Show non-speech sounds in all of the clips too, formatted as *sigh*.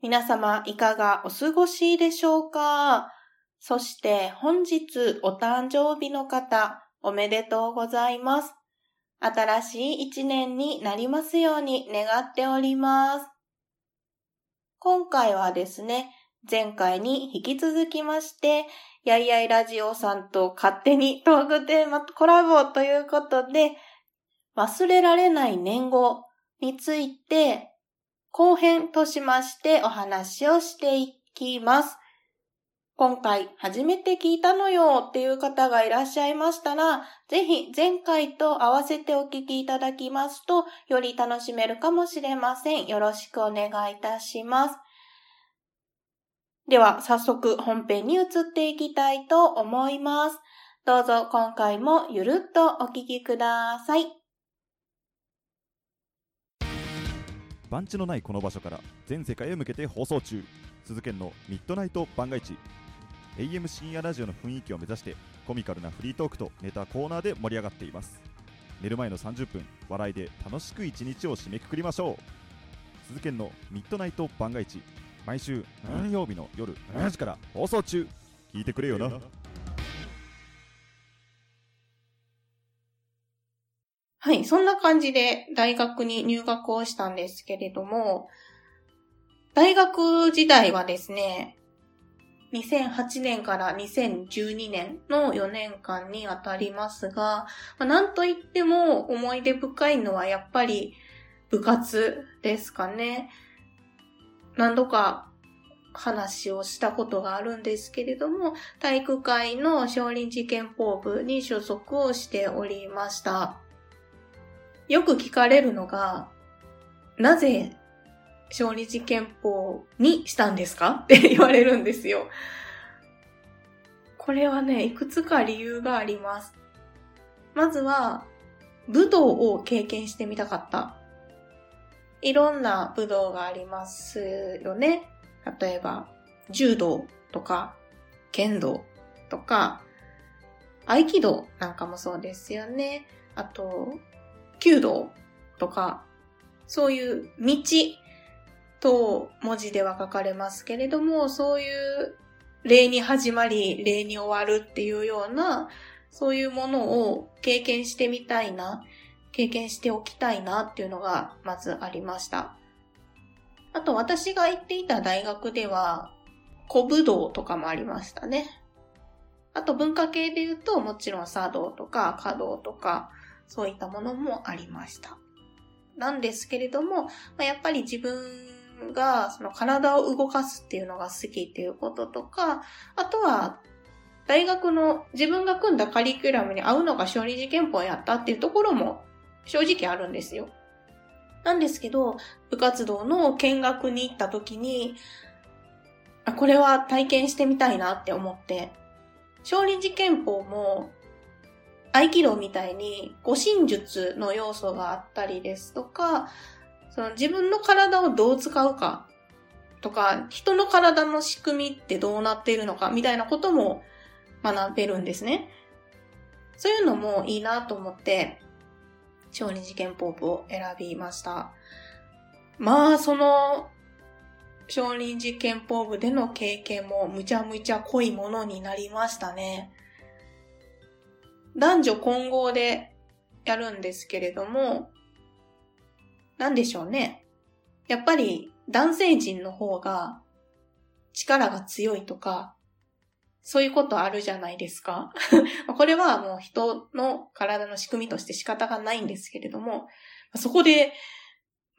皆様いかがお過ごしでしょうか？そして本日お誕生日の方おめでとうございます。新しい一年になりますように願っております。今回はですね、前回に引き続きまして、やいやいラジオさんと勝手にトークテーマコラボということで、忘れられない年号について後編としましてお話をしていきます。今回初めて聞いたのよっていう方がいらっしゃいましたら、ぜひ前回と合わせてお聞きいただきますと、より楽しめるかもしれません。よろしくお願いいたします。では、早速本編に移っていきたいと思います。どうぞ今回もゆるっとお聞きください。番地のないこの場所から全世界へ向けて放送中。鈴研のミッドナイト番外地 AM 深夜ラジオの雰囲気を目指してコミカルなフリートークとネタコーナーで盛り上がっています。寝る前の30分笑いで楽しく一日を締めくくりましょう。鈴研のミッドナイト番外地毎週何曜日の夜7時から放送中。聞いてくれよな。はい、そんな感じで大学に入学をしたんですけれども、大学時代はですね、2008年から2012年の4年間にあたりますが、まあ、なんといっても思い出深いのはやっぱり部活ですかね。何度か話をしたことがあるんですけれども、体育会の少林寺拳法部に所属をしておりました。よく聞かれるのが、なぜ勝利寺憲法にしたんですか？*laughs* って言われるんですよ。これはね、いくつか理由があります。まずは、武道を経験してみたかった。いろんな武道がありますよね。例えば、柔道とか、剣道とか、合気道なんかもそうですよね。あと、弓道とか、そういう道と文字では書かれますけれども、そういう例に始まり、例に終わるっていうような、そういうものを経験してみたいな、経験しておきたいなっていうのがまずありました。あと私が行っていた大学では、古武道とかもありましたね。あと文化系で言うと、もちろん茶道とか華道とか、そういったものもありました。なんですけれども、まあ、やっぱり自分がその体を動かすっていうのが好きっていうこととか、あとは大学の自分が組んだカリキュラムに合うのが勝利事件法やったっていうところも正直あるんですよ。なんですけど、部活動の見学に行った時に、あ、これは体験してみたいなって思って、少林寺拳法も合気道みたいに、護身術の要素があったりですとか、その自分の体をどう使うかとか、人の体の仕組みってどうなっているのかみたいなことも学べるんですね。そういうのもいいなと思って、小児事件ポープを選びました。まあ、その、少林寺拳法部での経験もむちゃむちゃ濃いものになりましたね。男女混合でやるんですけれども、なんでしょうね。やっぱり男性陣の方が力が強いとか、そういうことあるじゃないですか。*laughs* これはもう人の体の仕組みとして仕方がないんですけれども、そこで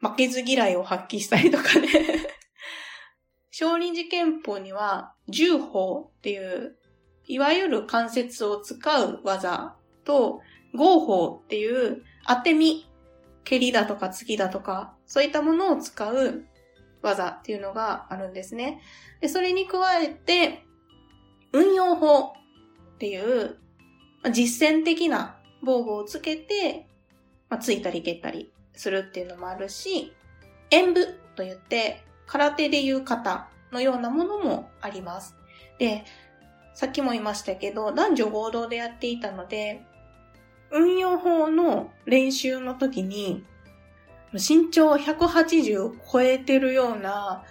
負けず嫌いを発揮したりとかね。*laughs* 少林寺拳法には、重法っていういわゆる関節を使う技と、合法っていう当て身、蹴りだとか突きだとか、そういったものを使う技っていうのがあるんですね。で、それに加えて、運用法っていう実践的な防具をつけて、まあ、ついたり蹴ったりするっていうのもあるし、演武と言って、空手でいう型のようなものもあります。で、さっきも言いましたけど、男女合同でやっていたので、運用法の練習の時に、身長180超えてるような、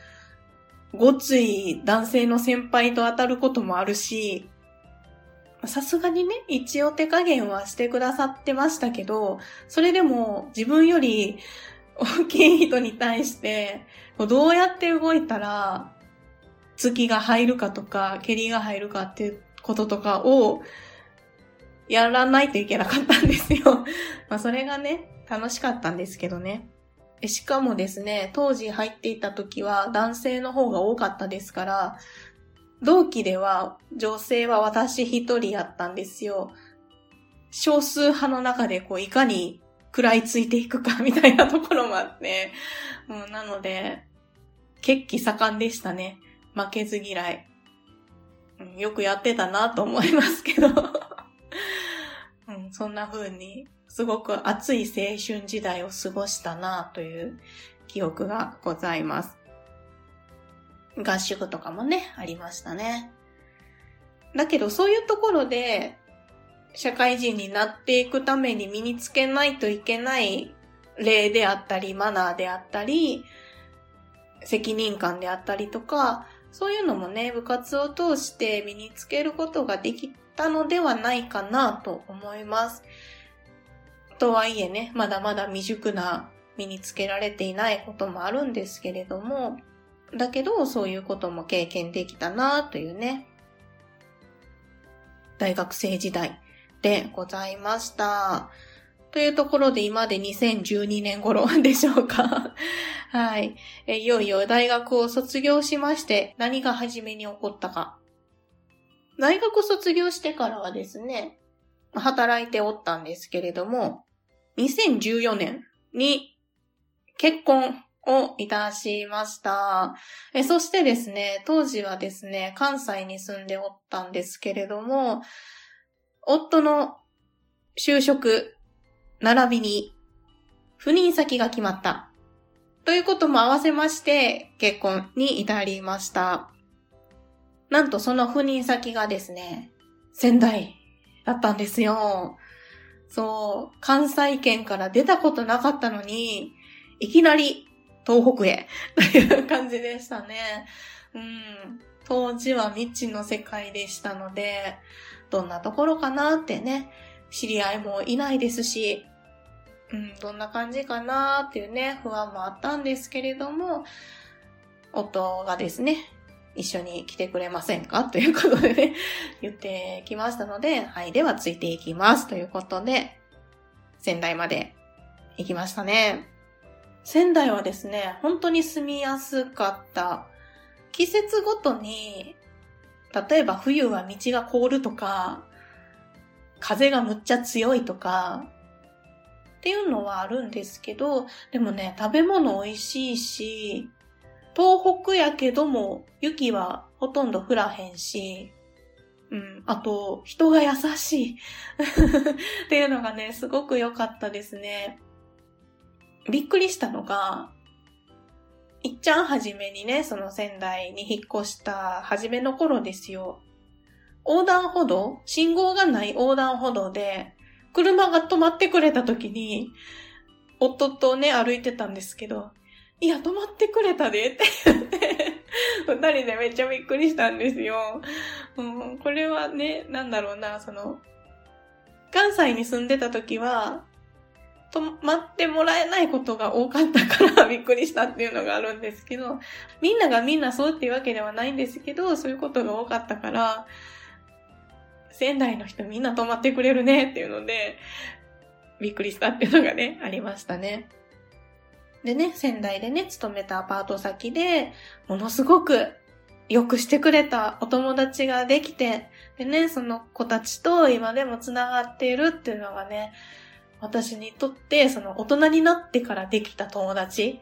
ごつい男性の先輩と当たることもあるし、さすがにね、一応手加減はしてくださってましたけど、それでも自分より大きい人に対して、どうやって動いたら、突きが入るかとか、蹴りが入るかっていうこととかを、やらないといけなかったんですよ。*laughs* まあそれがね、楽しかったんですけどね。しかもですね、当時入っていた時は男性の方が多かったですから、同期では女性は私一人やったんですよ。少数派の中でこういかに食らいついていくかみたいなところもあって、うん、なので、決起盛んでしたね。負けず嫌い。よくやってたなと思いますけど、*laughs* うん、そんな風にすごく熱い青春時代を過ごしたなという記憶がございます。合宿とかもね、ありましたね。だけどそういうところで社会人になっていくために身につけないといけない例であったり、マナーであったり、責任感であったりとか、そういうのもね、部活を通して身につけることができたのではないかなと思います。とはいえね、まだまだ未熟な身につけられていないこともあるんですけれども、だけどそういうことも経験できたなというね、大学生時代でございました。というところで今で2012年頃でしょうか。*laughs* はい。いよいよ大学を卒業しまして何が初めに起こったか。大学卒業してからはですね、働いておったんですけれども、2014年に結婚をいたしました。えそしてですね、当時はですね、関西に住んでおったんですけれども、夫の就職、並びに不妊先が決まった。ということも合わせまして結婚に至りました。なんとその不妊先がですね、仙台だったんですよ。そう、関西圏から出たことなかったのに、いきなり東北へという感じでしたね。うん。当時は未知の世界でしたので、どんなところかなってね、知り合いもいないですし、うん、どんな感じかなっていうね、不安もあったんですけれども、夫がですね、一緒に来てくれませんかということでね、*laughs* 言ってきましたので、はい、ではついていきますということで、仙台まで行きましたね。仙台はですね、本当に住みやすかった。季節ごとに、例えば冬は道が凍るとか、風がむっちゃ強いとか、っていうのはあるんですけど、でもね、食べ物美味しいし、東北やけども雪はほとんど降らへんし、うん、あと、人が優しい *laughs* っていうのがね、すごく良かったですね。びっくりしたのが、いっちゃんはじめにね、その仙台に引っ越したはじめの頃ですよ。横断歩道信号がない横断歩道で、車が止まってくれた時に、夫とね、歩いてたんですけど、いや、止まってくれたでって言って、二人でめっちゃびっくりしたんですよ。うん、これはね、なんだろうな、その、関西に住んでた時は、止まってもらえないことが多かったから *laughs* びっくりしたっていうのがあるんですけど、みんながみんなそうっていうわけではないんですけど、そういうことが多かったから、仙台の人みんな泊まってくれるねっていうので、びっくりしたっていうのがね、*laughs* ありましたね。でね、仙台でね、勤めたアパート先で、ものすごく良くしてくれたお友達ができて、でね、その子たちと今でも繋がっているっていうのがね、私にとって、その大人になってからできた友達、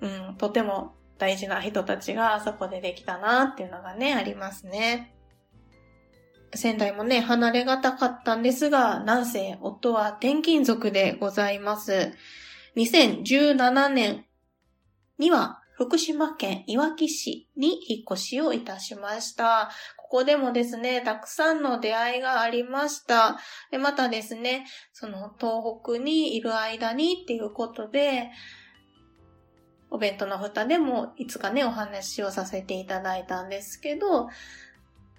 うん、とても大事な人たちがあそこでできたなっていうのがね、ありますね。仙台もね、離れがたかったんですが、なんせ夫は転勤族でございます。2017年には福島県いわき市に引っ越しをいたしました。ここでもですね、たくさんの出会いがありました。でまたですね、その東北にいる間にっていうことで、お弁当の蓋でもいつかね、お話をさせていただいたんですけど、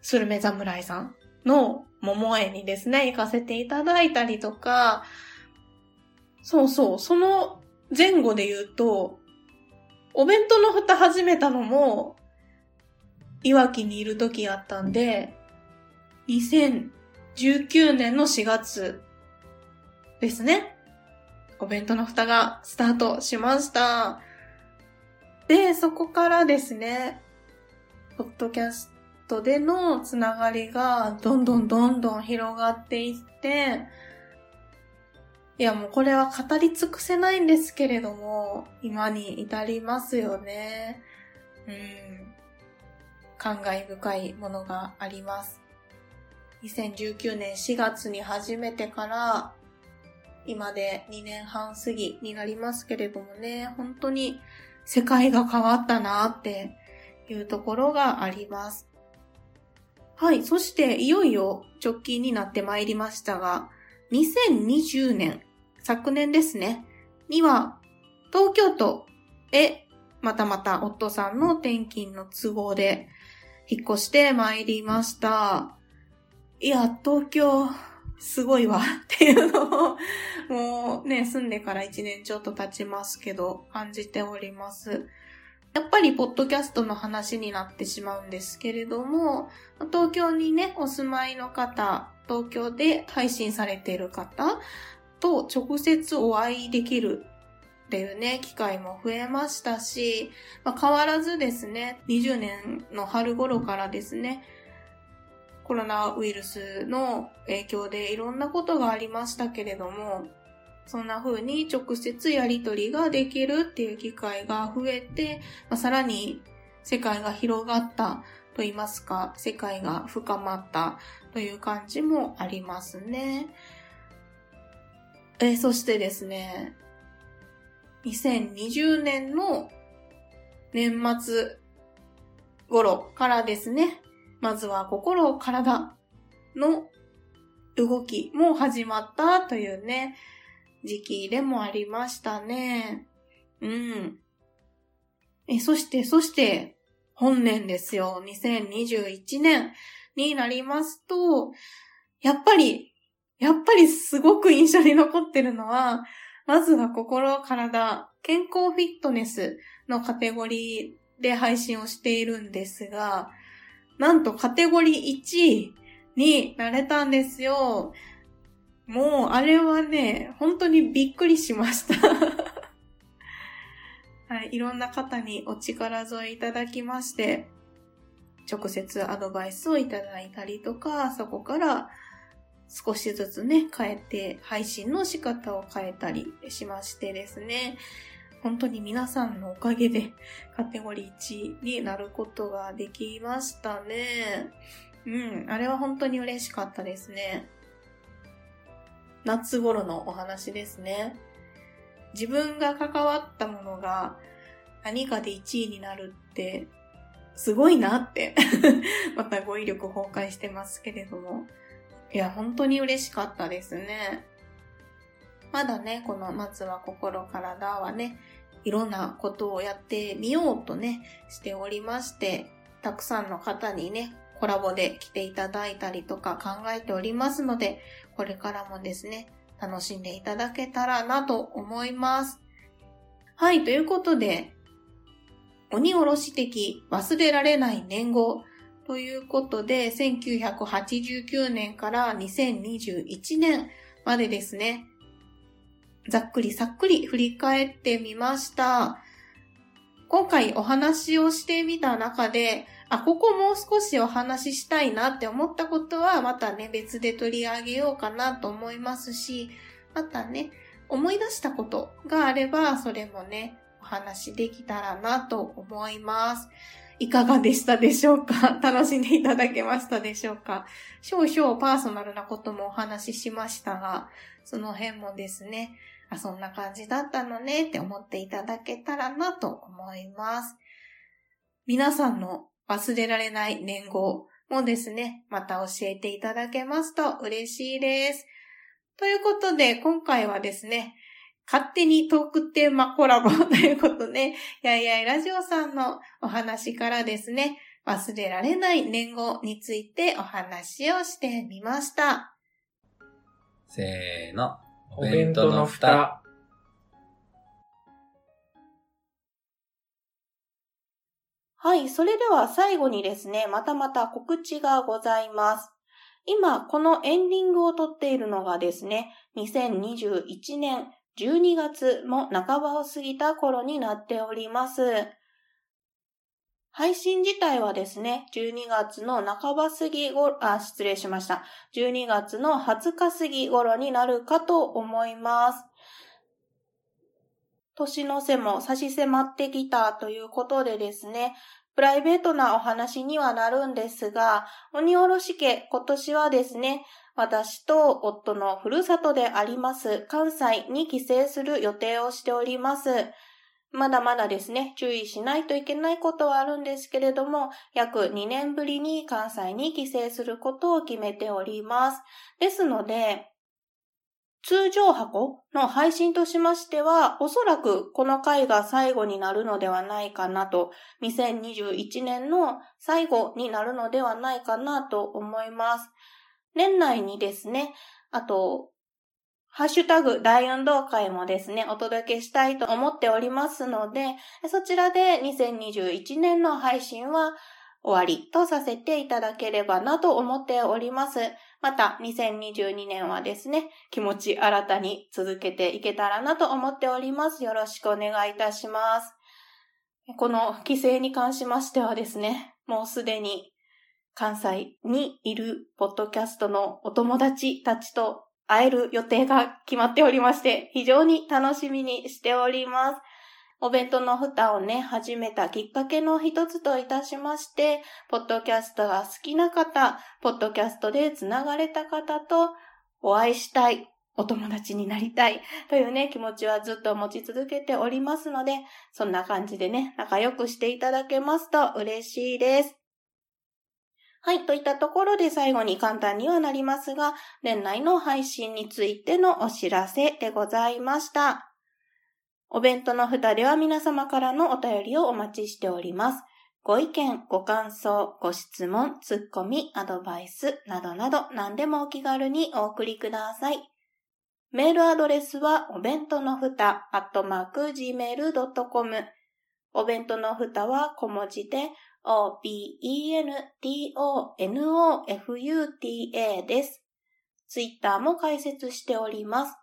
スルメ侍さんの桃園にですね、行かせていただいたりとか、そうそう、その前後で言うと、お弁当の蓋始めたのも、いわきにいる時やったんで、2019年の4月ですね。お弁当の蓋がスタートしました。で、そこからですね、ポッドキャストでのつながりがどんどんどんどん広がっていって、いやもうこれは語り尽くせないんですけれども、今に至りますよね。うん。感慨深いものがあります。2019年4月に始めてから、今で2年半過ぎになりますけれどもね、本当に世界が変わったなっていうところがあります。はい。そして、いよいよ直近になってまいりましたが、2020年、昨年ですね、には、東京都へ、またまた夫さんの転勤の都合で、引っ越してまいりました。いや、東京、すごいわ *laughs* っていうのを、もうね、住んでから1年ちょっと経ちますけど、感じております。やっぱりポッドキャストの話になってしまうんですけれども、東京にね、お住まいの方、東京で配信されている方と直接お会いできるっていうね、機会も増えましたし、まあ、変わらずですね、20年の春頃からですね、コロナウイルスの影響でいろんなことがありましたけれども、そんな風に直接やりとりができるっていう機会が増えて、まあ、さらに世界が広がったと言いますか、世界が深まったという感じもありますね。えそしてですね、2020年の年末頃からですね、まずは心、体の動きも始まったというね、時期でもありましたね。うん。え、そして、そして、本年ですよ。2021年になりますと、やっぱり、やっぱりすごく印象に残ってるのは、まずは心、体、健康フィットネスのカテゴリーで配信をしているんですが、なんとカテゴリー1位になれたんですよ。もう、あれはね、本当にびっくりしました *laughs* はい、いろんな方にお力添えいただきまして、直接アドバイスをいただいたりとか、そこから少しずつね、変えて、配信の仕方を変えたりしましてですね、本当に皆さんのおかげでカテゴリー1になることができましたね。うん、あれは本当に嬉しかったですね。夏頃のお話ですね。自分が関わったものが何かで1位になるって、すごいなって *laughs* また語彙力崩壊してますけれども。いや、本当に嬉しかったですね。まだね、このまずは心体はね、いろんなことをやってみようとね、しておりまして、たくさんの方にね、コラボで来ていただいたりとか考えておりますので、これからもですね、楽しんでいただけたらなと思います。はい、ということで、鬼おろし的忘れられない年号ということで、1989年から2021年までですね、ざっくりさっくり振り返ってみました。今回お話をしてみた中で、あ、ここもう少しお話ししたいなって思ったことは、またね、別で取り上げようかなと思いますし、またね、思い出したことがあれば、それもね、お話できたらなと思います。いかがでしたでしょうか？*laughs* 楽しんでいただけましたでしょうか？少々パーソナルなこともお話ししましたが、その辺もですね、あ、そんな感じだったのねって思っていただけたらなと思います。皆さんの忘れられない年号もですね、また教えていただけますと嬉しいです。ということで、今回はですね、勝手にトークテーマコラボ *laughs* ということで、やいやいラジオさんのお話からですね、忘れられない年号についてお話をしてみました。せーの。お弁当の蓋。はい、それでは最後にですね、またまた告知がございます。今、このエンディングを撮っているのがですね、2021年12月も半ばを過ぎた頃になっております。配信自体はですね、12月の半ば過ぎご、あ、失礼しました。12月の20日過ぎ頃になるかと思います。年の瀬も差し迫ってきたということでですね、プライベートなお話にはなるんですが、鬼おろし家今年はですね、私と夫のふるさとであります関西に帰省する予定をしております。まだまだですね、注意しないといけないことはあるんですけれども、約2年ぶりに関西に帰省することを決めております。ですので、通常箱の配信としましては、おそらくこの回が最後になるのではないかなと、2021年の最後になるのではないかなと思います。年内にですね、あと、ハッシュタグ大運動会もですね、お届けしたいと思っておりますので、そちらで2021年の配信は終わりとさせていただければなと思っております。また、2022年はですね、気持ち新たに続けていけたらなと思っております。よろしくお願いいたします。この規制に関しましてはですね、もうすでに関西にいるポッドキャストのお友達たちと会える予定が決まっておりまして、非常に楽しみにしております。お弁当の蓋をね、始めたきっかけの一つといたしまして、ポッドキャストが好きな方、ポッドキャストで繋がれた方とお会いしたい、お友達になりたいというね、気持ちはずっと持ち続けておりますので、そんな感じでね、仲良くしていただけますと嬉しいです。はい、といったところで最後に簡単にはなりますが、年内の配信についてのお知らせでございました。お弁当の蓋では皆様からのお便りをお待ちしております。ご意見、ご感想、ご質問、ツッコミ、アドバイスなどなど何でもお気軽にお送りください。メールアドレスはお弁当のふた、アットマーク、gmail.com。お弁当のふたは小文字で o-b-e-n-t-o-n-o-f-u-t-a です。ツイッターも開設しております。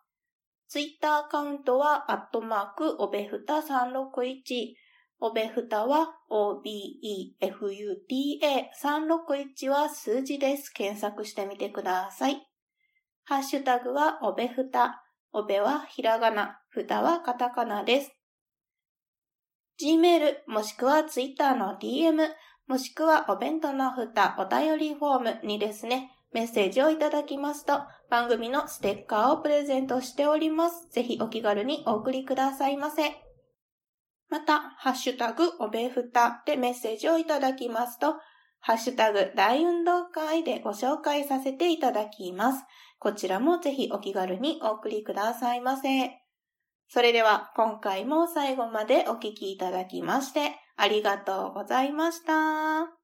ツイッターアカウントは、アットマーク、おべふた361。おべふたは、obefuta361 は数字です。検索してみてください。ハッシュタグは、おべふた。おべはひらがな、ふたはカタカナです。Gmail もしくは Twitter の DM もしくはお弁当のふたお便りフォームにですね、メッセージをいただきますと、番組のステッカーをプレゼントしております。ぜひお気軽にお送りくださいませ。また、ハッシュタグ、おべふたでメッセージをいただきますと、ハッシュタグ、大運動会でご紹介させていただきます。こちらもぜひお気軽にお送りくださいませ。それでは、今回も最後までお聞きいただきまして、ありがとうございました。